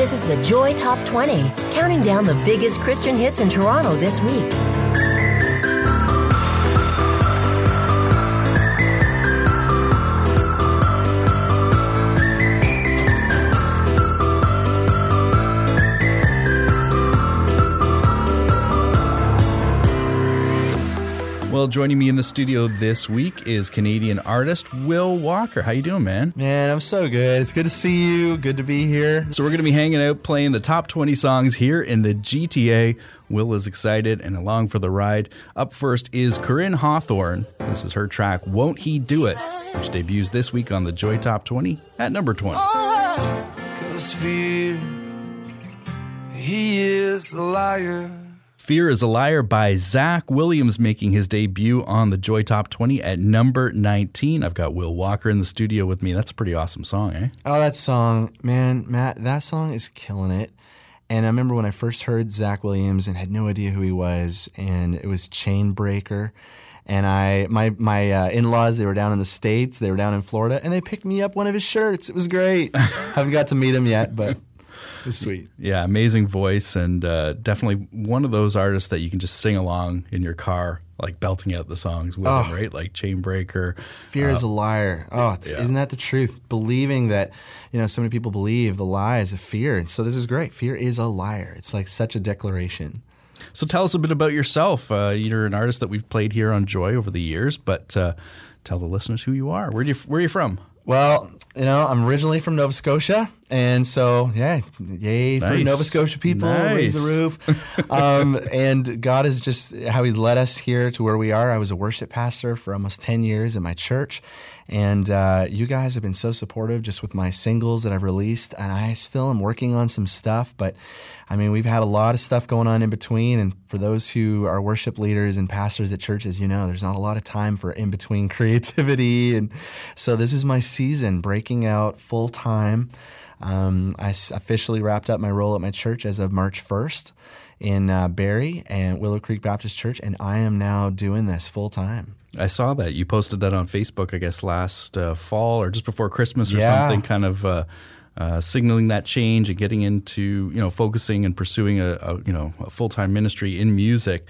This is the Joy Top 20, counting down the biggest Christian hits in Toronto this week. Well, joining me in the studio this week is Canadian artist Will Walker. How you doing, man? Man, I'm so good. It's good to see you. Good to be here. So we're going to be hanging out playing the top 20 songs here in the GTA. Will is excited and along for the ride. Up first is Koryn Hawthorne. This is her track Won't He Do It, which debuts this week on the Joy Top 20 at number 20. Cause fear, he is a liar. Fear is a Liar by Zach Williams making his debut on the Joy Top 20 at number 19. I've got Will Walker in the studio with me. That's a pretty awesome song, eh? Oh, that song, man, Matt, that song is killing it. And I remember when I first heard Zach Williams and had no idea who he was, and it was Chainbreaker. And I, my my uh, in laws, they were down in the states, they were down in Florida, and they picked me up one of his shirts. It was great. Haven't got to meet him yet, but sweet. Yeah, amazing voice and uh, definitely one of those artists that you can just sing along in your car, like belting out the songs with Oh. him, right? Like Chainbreaker. Fear is a liar. Oh, it's, yeah. isn't that the truth? Believing that, you know, so many people believe the lies of fear. And so this is great. Fear is a liar. It's like such a declaration. So tell us a bit about yourself. Uh, you're an artist that we've played here on Joy over the years, but uh, tell the listeners who you are. Where do you where are you from? Well, you know, I'm originally from Nova Scotia, and so yeah, yay for Nova Scotia people, raise the roof. um, and God is just how He led us here to where we are. I was a worship pastor for almost ten years in my church, and uh, you guys have been so supportive just with my singles that I've released, and I still am working on some stuff, but. I mean, we've had a lot of stuff going on in between, and for those who are worship leaders and pastors at churches, you know, there's not a lot of time for in between creativity, and so this is my season, breaking out full time. Um, I officially wrapped up my role at my church as of March 1st in uh, Barrie and Willow Creek Baptist Church, and I am now doing this full time. I saw that you posted that on Facebook, I guess last uh, fall or just before Christmas or Yeah. something, kind of uh, uh, signaling that change and getting into you know focusing and pursuing a, a you know a full time ministry in music.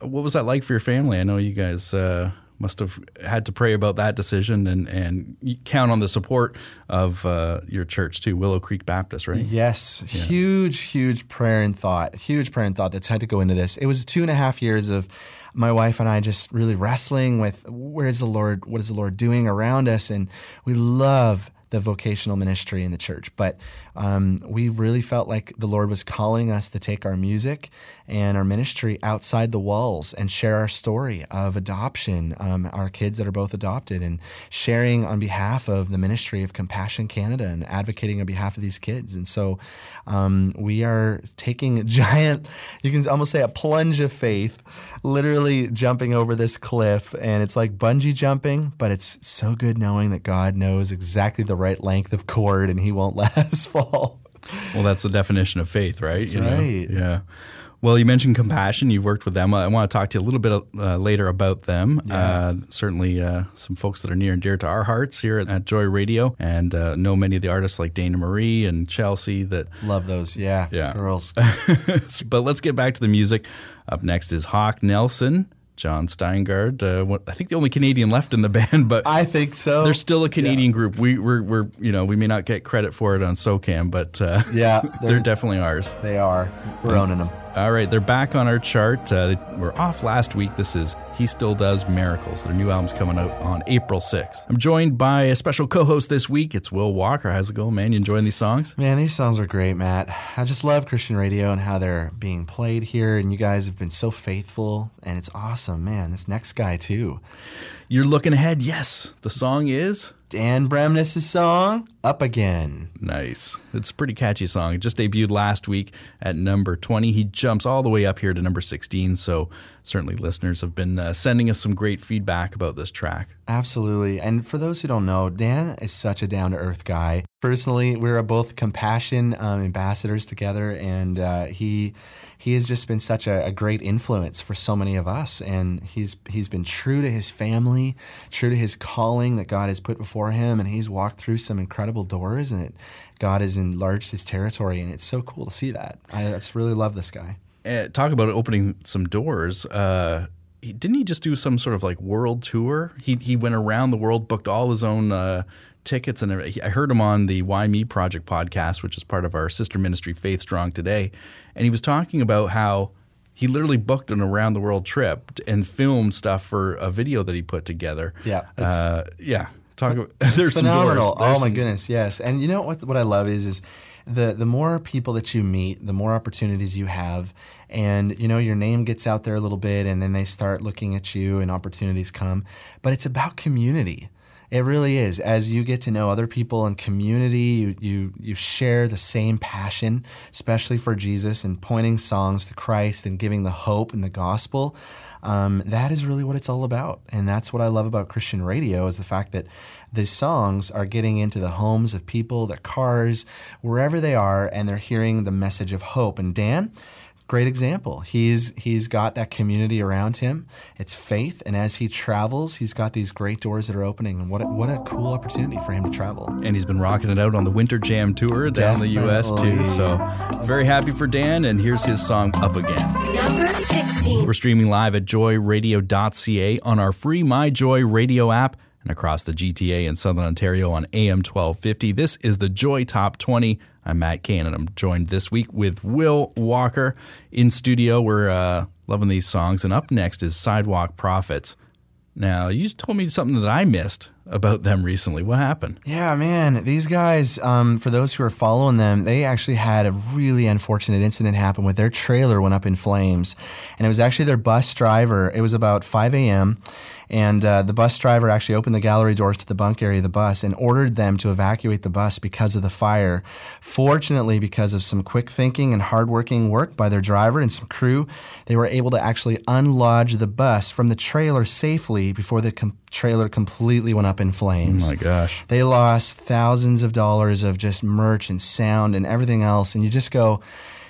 What was that like for your family? I know you guys uh, must have had to pray about that decision and and count on the support of uh, your church too, Willow Creek Baptist, right? Yes, huge, huge prayer and thought, huge prayer and thought that's had to go into this. It was two and a half years of my wife and I just really wrestling with where is the Lord, what is the Lord doing around us, and we love the vocational ministry in the church, but um, we really felt like the Lord was calling us to take our music and our ministry outside the walls and share our story of adoption, um, our kids that are both adopted, and sharing on behalf of the ministry of Compassion Canada and advocating on behalf of these kids. And so um, we are taking a giant, you can almost say a plunge of faith, literally jumping over this cliff. And it's like bungee jumping, but it's so good knowing that God knows exactly the right length of cord and He won't let us fall. Well, that's the definition of faith, right? That's You know? right. Yeah. Well, you mentioned compassion. You've worked with them. I want to talk to you a little bit uh, later about them. Uh, certainly, uh, some folks that are near and dear to our hearts here at, at Joy Radio, and uh, know many of the artists like Dana Marie and Chelsea. That, Love those. Yeah. Yeah. Girls. but let's get back to the music. Up next is Hawk Nelson, Jon Steingard. Uh, what, I think the only Canadian left in the band, but I think so. they're still a Canadian group. We, we're, we're, you know, we may not get credit for it on SOCAN, but uh, Yeah, they're they're- definitely ours. They are. We're owning them. All right, they're back on our chart. Uh, they were off last week. This is He Still Does Miracles. Their new album's coming out on April 6th. I'm joined by a special co host this week. It's Will Walker. How's it going, man? You enjoying these songs? Man, these songs are great, Matt. I just love Christian radio and how they're being played here, and you guys have been so faithful, and it's awesome, man. This next guy too, You're looking ahead. Yes, the song is Dan Bremnes' song "Up Again." nice. It's a pretty catchy song. It just debuted last week at number 20. He jumps all the way up here to number 16. So certainly listeners have been uh, sending us some great feedback about this track. Absolutely. And for those who don't know, Dan is such a down to earth guy. Personally, we're both compassion um, ambassadors together, and uh, he he has just been such a, a great influence for so many of us. And he's he's been true to his family, true to his calling that God has put before him, and he's walked through some incredible incredible doors, and it, God has enlarged his territory, and it's so cool to see that. I just really love this guy. Uh, talk about opening some doors. Uh, didn't he just do some sort of like world tour? He he went around the world, booked all his own uh, tickets, and everything. I heard him on the Why Me Project podcast, which is part of our sister ministry, Faith Strong Today, and he was talking about how he literally booked an around the world trip and filmed stuff for a video that he put together. Yeah, uh, yeah. Talk about It's there's phenomenal. Oh there's oh my goodness, yes. And you know what? What I love is is the the more people that you meet, the more opportunities you have, and you know your name gets out there a little bit, and then they start looking at you, and opportunities come. But it's about community. It really is. As you get to know other people in community, you, you you share the same passion, especially for Jesus and pointing songs to Christ and giving the hope and the gospel. Um, that is really what it's all about, and that's what I love about Christian radio is the fact that these songs are getting into the homes of people, their cars, wherever they are, and they're hearing the message of hope. And Dan, great example. He's he's got that community around him. It's faith, and as he travels, he's got these great doors that are opening. And what a, what a cool opportunity for him to travel. and he's been rocking it out on the Winter Jam tour down the U.S. too. Definitely. So very happy for Dan, and here's his song "Up Again." Number 16. We're streaming live at joyradio.ca on our free My Joy Radio app and across the GTA in Southern Ontario on AM 1250. This is the Joy Top 20. I'm Matt Kane, and I'm joined this week with Will Walker in studio. We're uh, loving these songs, and up next is Sidewalk Prophets. Now, you just told me something that I missed about them recently. What happened? Yeah, man, these guys. Um, for those who are following them, they actually had a really unfortunate incident happen with their trailer went up in flames, and it was actually their bus driver. It was about 5 a.m. And uh, the bus driver actually opened the gallery doors to the bunk area of the bus and ordered them to evacuate the bus because of the fire. Fortunately, because of some quick thinking and hardworking work by their driver and some crew, they were able to actually unlodge the bus from the trailer safely before the com- trailer completely went up in flames. Oh my gosh. They lost thousands of dollars of just merch and sound and everything else. And you just go,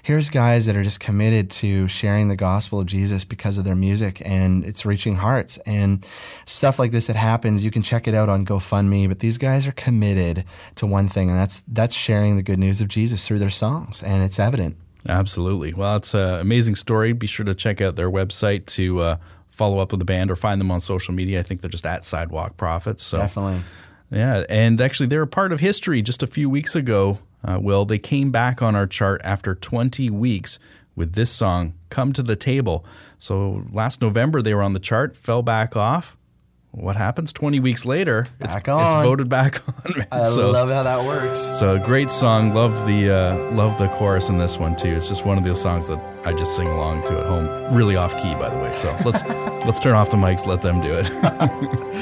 here's guys that are just committed to sharing the gospel of Jesus because of their music and it's reaching hearts. And stuff like this that happens, you can check it out on GoFundMe. But these guys are committed to one thing, and that's that's sharing the good news of Jesus through their songs. And it's evident. Absolutely. Well, it's an amazing story. Be sure to check out their website to uh, follow up with the band or find them on social media. I think they're just at Sidewalk Prophets. So Definitely. Yeah, and actually, they're a part of history. Just a few weeks ago, uh, Will they came back on our chart after 20 weeks with this song, "Come to the Table." So last November they were on the chart, fell back off. What happens 20 weeks later? It's, Back it's on. voted back on. man. I so, love how that works. so a great song. Love the uh, love the chorus in this one too. It's just one of those songs that I just sing along to at home. Really off key, by the way. So let's let's turn off the mics. Let them do it.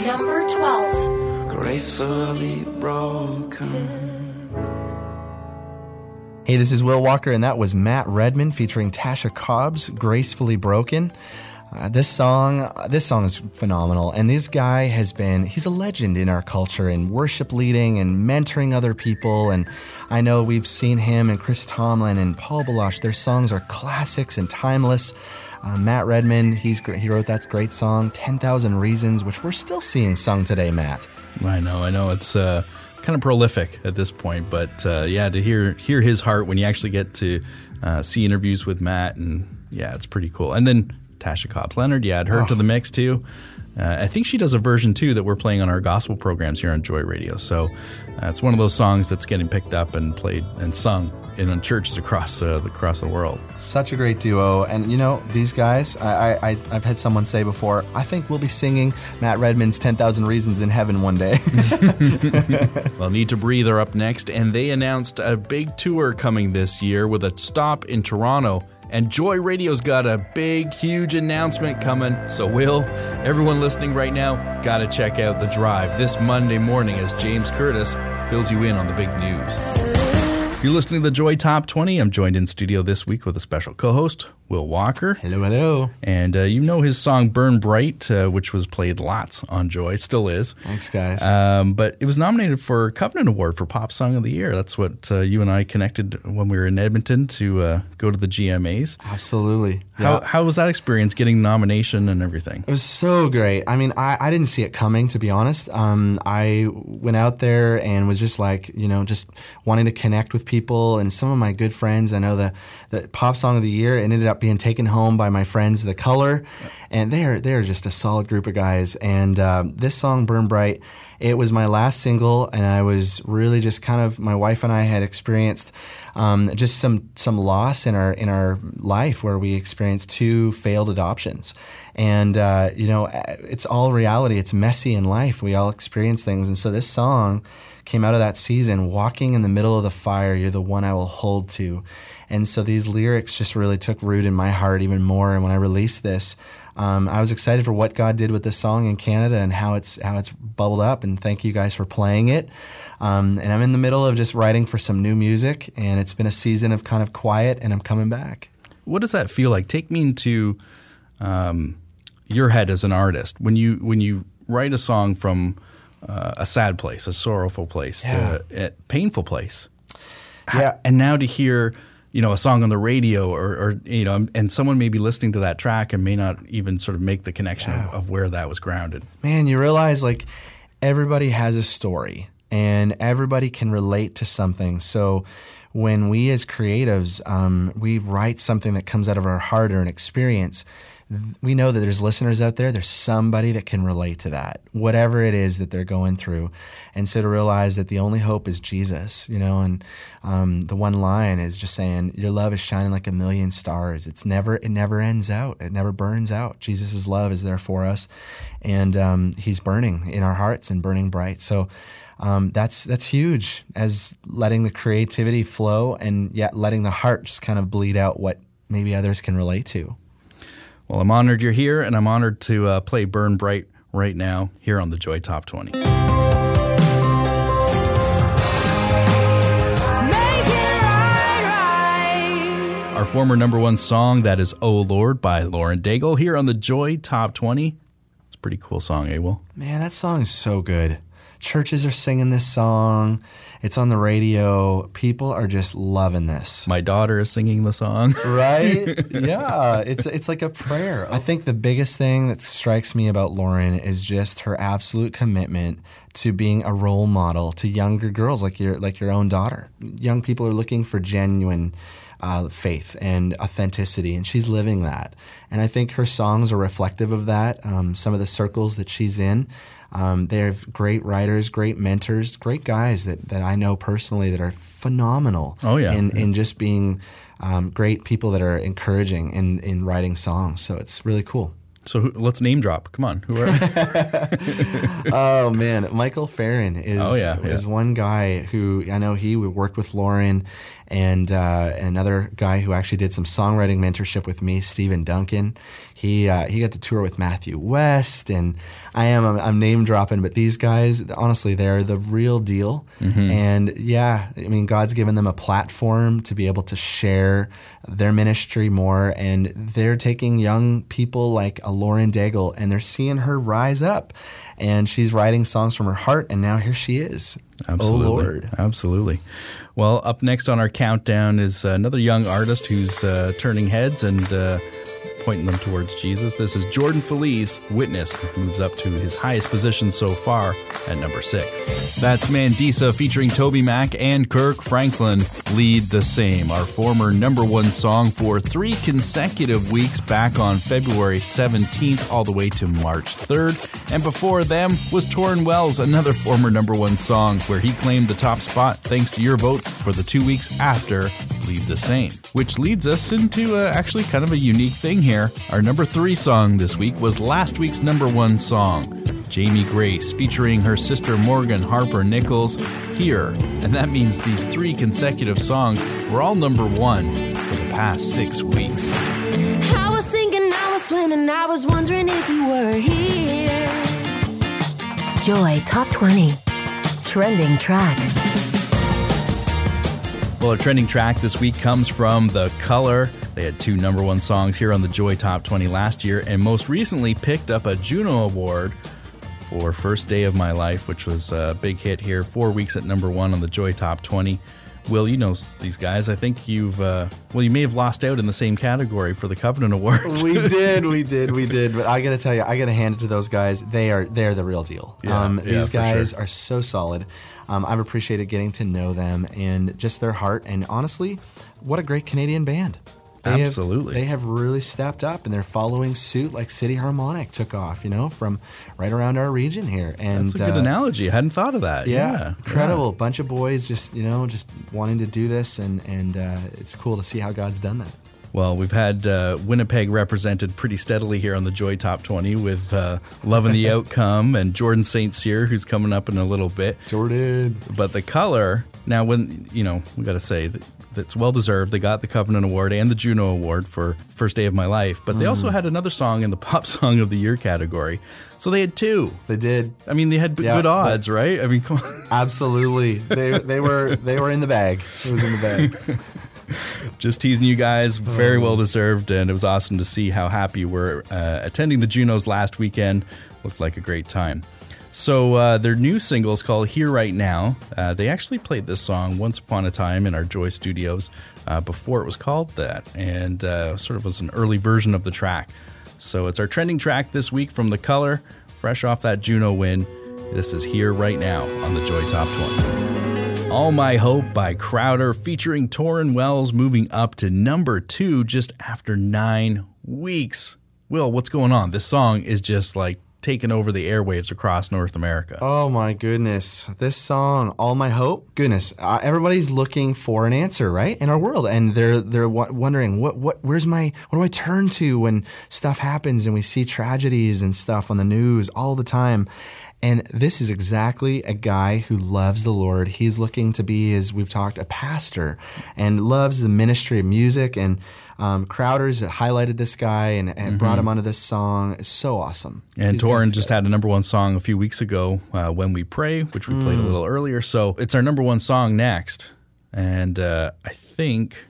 Number 12. gracefully broken. Hey, this is Will Walker, and that was Matt Redman featuring Tasha Cobbs, "Gracefully Broken." Uh, this song, this song is phenomenal, and this guy has been—he's a legend in our culture in worship leading and mentoring other people. And I know we've seen him and Chris Tomlin and Paul Baloche. Their songs are classics and timeless. Uh, Matt Redman, he's he wrote that great song, 10,000 Reasons, which we're still seeing sung today, Matt. I know, I know. It's uh, kind of prolific at this point, but uh, yeah, to hear hear his heart when you actually get to uh, see interviews with Matt, and yeah, it's pretty cool. And then Tasha Cobbs Leonard, yeah, add her to the mix too. Uh, I think she does a version too that we're playing on our gospel programs here on Joy Radio. So uh, it's one of those songs that's getting picked up and played and sung in churches across uh, the, across the world. Such a great duo, and you know these guys. I, I I've had someone say before. I think we'll be singing Matt Redman's "Ten Thousand Reasons" in heaven one day. Well, Need to Breathe are up next, and they announced a big tour coming this year with a stop in Toronto. And Joy Radio's got a big, huge announcement coming. So, Will, everyone listening right now, gotta check out The Drive this Monday morning as James Curtis fills you in on the big news. You're listening to the Joy Top 20. I'm joined in studio this week with a special co host, Will Walker. Hello, hello. And uh, you know his song Burn Bright, uh, which was played lots on Joy, still is. Thanks, guys. Um, but it was nominated for Covenant Award for Pop Song of the Year. That's what uh, you and I connected when we were in Edmonton to uh, go to the GMAs. Absolutely. How, how was that experience getting nomination and everything? It was so great. I mean, I, I didn't see it coming, to be honest. Um, I went out there and was just like, you know, just wanting to connect with people. And some of my good friends, I know the, the pop song of the year and ended up being taken home by my friends, The Color. And they're, they're just a solid group of guys. And um, this song, Burn Bright, it was my last single. And I was really just kind of, my wife and I had experienced um, just some some loss in our in our life where we experienced two failed adoptions, and uh, you know it's all reality. It's messy in life. We all experience things, and so this song came out of that season. Walking in the middle of the fire, you're the one I will hold to, and so these lyrics just really took root in my heart even more. And when I released this. Um, I was excited for what God did with this song in Canada and how it's how it's bubbled up. And thank you guys for playing it. Um, and I'm in the middle of just writing for some new music, and it's been a season of kind of quiet, and I'm coming back. What does that feel like? Take me into um, your head as an artist when you when you write a song from uh, a sad place, a sorrowful place, Yeah. to a painful place. Yeah. and now to hear you know a song on the radio or, or you know and someone may be listening to that track and may not even sort of make the connection of, of where that was grounded. man, you realize like everybody has a story and everybody can relate to something. So when we as creatives, um, we write something that comes out of our heart or an experience, we know that there's listeners out there, there's somebody that can relate to that, whatever it is that they're going through. And so to realize that the only hope is Jesus, you know, and um, the one line is just saying, Your love is shining like a million stars. It's never, it never ends out, it never burns out. Jesus' love is there for us, and um, He's burning in our hearts and burning bright. So, um, that's that's huge as letting the creativity flow and yet letting the heart just kind of bleed out what maybe others can relate to. Well, I'm honored you're here, and I'm honored to uh, play Burn Bright right now here on the Joy Top 20. Our former number one song, that is Oh Lord by Lauren Daigle, here on the Joy Top 20. It's a pretty cool song, eh, Will? Man, that song is so good. Churches are singing this song. It's on the radio. People are just loving this. My daughter is singing the song. right? yeah, it's it's like a prayer. I think the biggest thing that strikes me about Lauren is just her absolute commitment to being a role model to younger girls like your like your own daughter. Young people are looking for genuine uh, faith and authenticity, and she's living that. And I think her songs are reflective of that. Um, some of the circles that she's in. Um, they have great writers, great mentors, great guys that, that I know personally that are phenomenal Oh, yeah. in, in just being um, great people that are encouraging in, in writing songs. So it's really cool. So who, let's name drop. Come on. Who are Oh man, Michael Farren is Oh, yeah, yeah. is one guy who I know he worked with Lauren and uh, another guy who actually did some songwriting mentorship with me, Stephen Duncan. He uh, he got to tour with Matthew West, and I am I'm, I'm name dropping, but these guys honestly they're the real deal. Mm-hmm. And yeah, I mean God's given them a platform to be able to share their ministry more, and they're taking young people like a Lauren Daigle, and they're seeing her rise up, and she's writing songs from her heart, and now here she is. Absolutely. Oh Lord. Absolutely. Well, up next on our countdown is another young artist who's uh, turning heads and uh, pointing them towards Jesus. This is Jordan Feliz, Witness, moves up to his highest position so far at number six. That's Mandisa featuring Toby Mac and Kirk Franklin, Lead the Same, our former number one song for three consecutive weeks back on February 17th all the way to March 3rd. And before them was Tauren Wells, another former number one song where he claimed the top spot thanks to your votes for the two weeks after Lead the Same. Which leads us into uh, actually kind of a unique thing here. Our number three song this week was last week's number one song. Jamie Grace featuring her sister Morgan Harper Nichols here. And that means these three consecutive songs were all number one for the past six weeks. I was sinking, I was swimming, I was wondering if you were here. Joy Top 20. Trending track. Well, our trending track this week comes from The Color. They had two number one songs here on the Joy Top 20 last year, and most recently picked up a Juno Award for First Day of My Life, which was a big hit here. Four weeks at number one on the Joy Top 20. Will, you know these guys. I think you've, uh, well, you may have lost out in the same category for the Covenant Award. we did, we did, we did. But I got to tell you, I got to hand it to those guys. They are they're the real deal. Yeah, um, yeah, these guys sure. are so solid. Um, I've appreciated getting to know them and just their heart. And honestly, what a great Canadian band. They Absolutely. Have, they have really stepped up and they're following suit like City Harmonic took off, you know, from right around our region here. And That's a good uh, analogy. I hadn't thought of that. yeah, Yeah. incredible bunch of boys just you know just wanting to do this and and uh, it's cool to see how god's done that Well, we've had uh, Winnipeg represented pretty steadily here on the Joy Top 20 with uh, Love and the Outcome and Jordan St. Cyr, who's coming up in a little bit. jordan But the color, now, when, you know, we got to say that that's well deserved. They got the Covenant Award and the Juno Award for First Day of My Life, but they also had another song in the Pop Song of the Year category. So they had two. they did I mean, they had b- Yeah, good odds, right? I mean, come on. absolutely they they were they were in the bag it was in the bag just teasing you guys. Very well deserved, and it was awesome to see how happy you were uh, attending the Junos last weekend. Looked like a great time. So uh, their new single is called "Here Right Now." Uh, they actually played this song once upon a time in our Joy Studios uh, before it was called that, and uh, sort of was an early version of the track. So it's our trending track this week from The Color, fresh off that Juno win. This is "Here Right Now" on the Joy Top 20. All My Hope by Crowder featuring Tauren Wells moving up to number two just after nine weeks. Will, what's going on? This song is just like taking over the airwaves across North America. oh my goodness this song all my hope goodness uh, everybody's looking for an answer right in our world and they're they're w- wondering what what where's my what do i turn to when stuff happens and we see tragedies and stuff on the news all the time and this is exactly a guy who loves the Lord. He's looking to be, as we've talked, a pastor and loves the ministry of music. And um, Crowder's highlighted this guy and, and brought him onto this song. It's so awesome. And guys just had a number one song a few weeks ago, uh, When We Pray, which we played a little earlier. So it's our number one song next. And uh, I think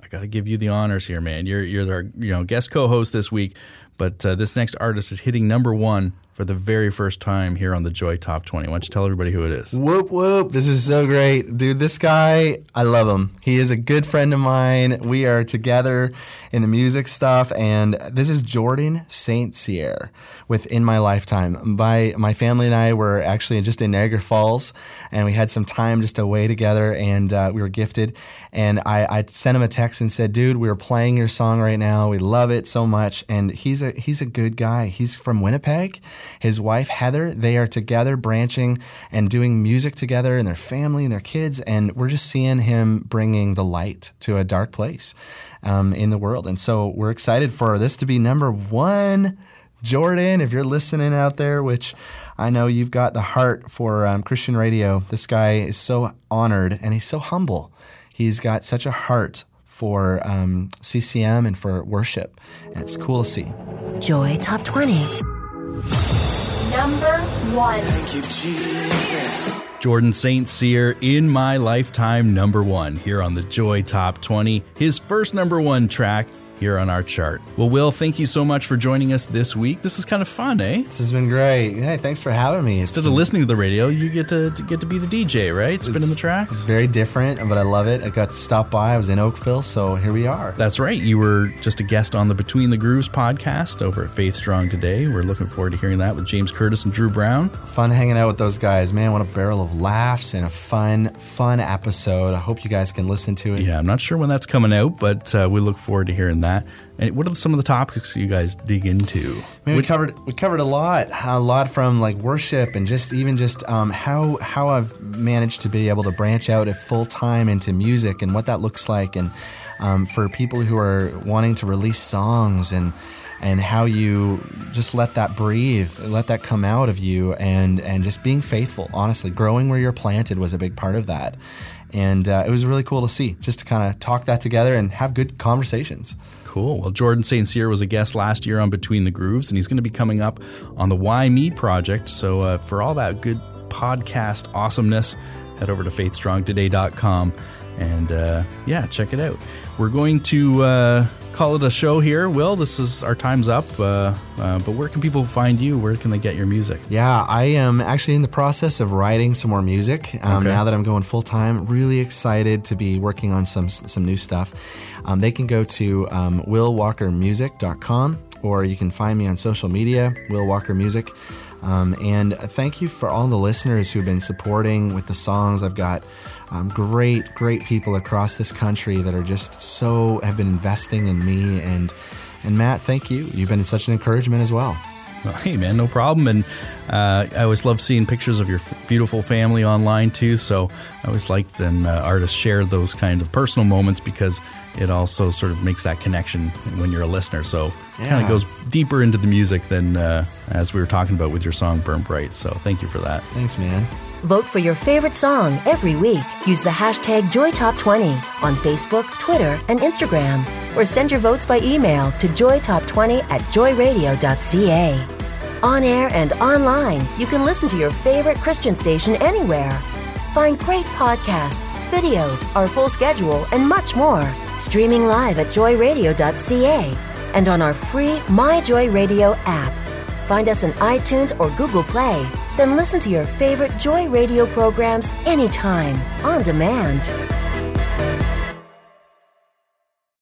I got to give you the honors here, man. You're, you're our you know, guest co host this week. But uh, this next artist is hitting number one for the very first time here on the Joy Top 20. Why don't you tell everybody who it is? Whoop whoop. This is so great. Dude, this guy, I love him. He is a good friend of mine. We are together in the music stuff, and this is Jordan St. Cyr with In My Lifetime. By my family and I were actually just in Niagara Falls, and we had some time just away together, and uh, we were gifted. And I, I sent him a text and said, "Dude, we are playing your song right now. We love it so much." And he's a he's a good guy. He's from Winnipeg. His wife Heather, they are together branching and doing music together, and their family and their kids. And we're just seeing him bringing the light to a dark place um, in the world. And so we're excited for this to be number one. Jordan, if you're listening out there, which I know you've got the heart for um, Christian radio, this guy is so honored and he's so humble. He's got such a heart for um, CCM and for worship. And it's cool to see. Joy Top 20. Number one. Thank you, Jesus. Jordan St. Cyr in my lifetime number one here on the Joy Top 20, his first number one track here on our chart. Well, Will, thank you so much for joining us this week. This is kind of fun, eh? This has been great. Hey, thanks for having me. It's Instead of listening to the radio, you get to, to get to be the DJ, right? Spinning the tracks. It's very different, but I love it. I got to stop by. I was in Oakville, so here we are. That's right. You were just a guest on the Between the Grooves podcast over at Faith Strong today. We're looking forward to hearing that with James Curtis and Drew Brown. Fun hanging out with those guys. Man, what a barrel of laughs and a fun, fun episode. I hope you guys can listen to it. Yeah, I'm not sure when that's coming out, but uh, we look forward to hearing that. And what are some of the topics you guys dig into? Man, we covered we covered a lot, a lot from like worship and just even just um, how how I've managed to be able to branch out at full time into music and what that looks like, and um, for people who are wanting to release songs and and how you just let that breathe, let that come out of you, and and just being faithful. Honestly, growing where you're planted was a big part of that, and uh, it was really cool to see just to kind of talk that together and have good conversations. Cool. Well, Jordan St. Cyr was a guest last year on Between the Grooves, and he's going to be coming up on the Why Me project. So, uh, for all that good podcast awesomeness, head over to faithstrongtoday.com And uh, yeah, check it out. We're going to uh, call it a show here. Will, this is our time's up. Uh, uh, but where can people find you? Where can they get your music? Yeah, I am actually in the process of writing some more music. Um, Okay. Now that I'm going full time, really excited to be working on some some new stuff. Um, they can go to um, willwalkermusic.com or you can find me on social media, Will Walker Music. Um, and thank you for all the listeners who've been supporting with the songs. I've got um, great, great people across this country that are just so have been investing in me and and Matt, thank you. You've been such an encouragement as well. Hey, man, no problem. And uh, I always love seeing pictures of your beautiful family online too. So I always like when uh, artists share those kind of personal moments because it also sort of makes that connection when you're a listener. So it kind of goes deeper into the music than uh, as we were talking about with your song "Burn Bright." So thank you for that. Thanks, man. Vote for your favorite song every week. Use the hashtag JoyTop20 on Facebook, Twitter, and Instagram. Or send your votes by email to joytop20 at joyradio.ca. On air and online, you can listen to your favorite Christian station anywhere. Find great podcasts, videos, our full schedule, and much more. Streaming live at joyradio.ca and on our free My Joy Radio app. Find us on iTunes or Google Play. Then listen to your favorite Joy Radio programs anytime, on demand.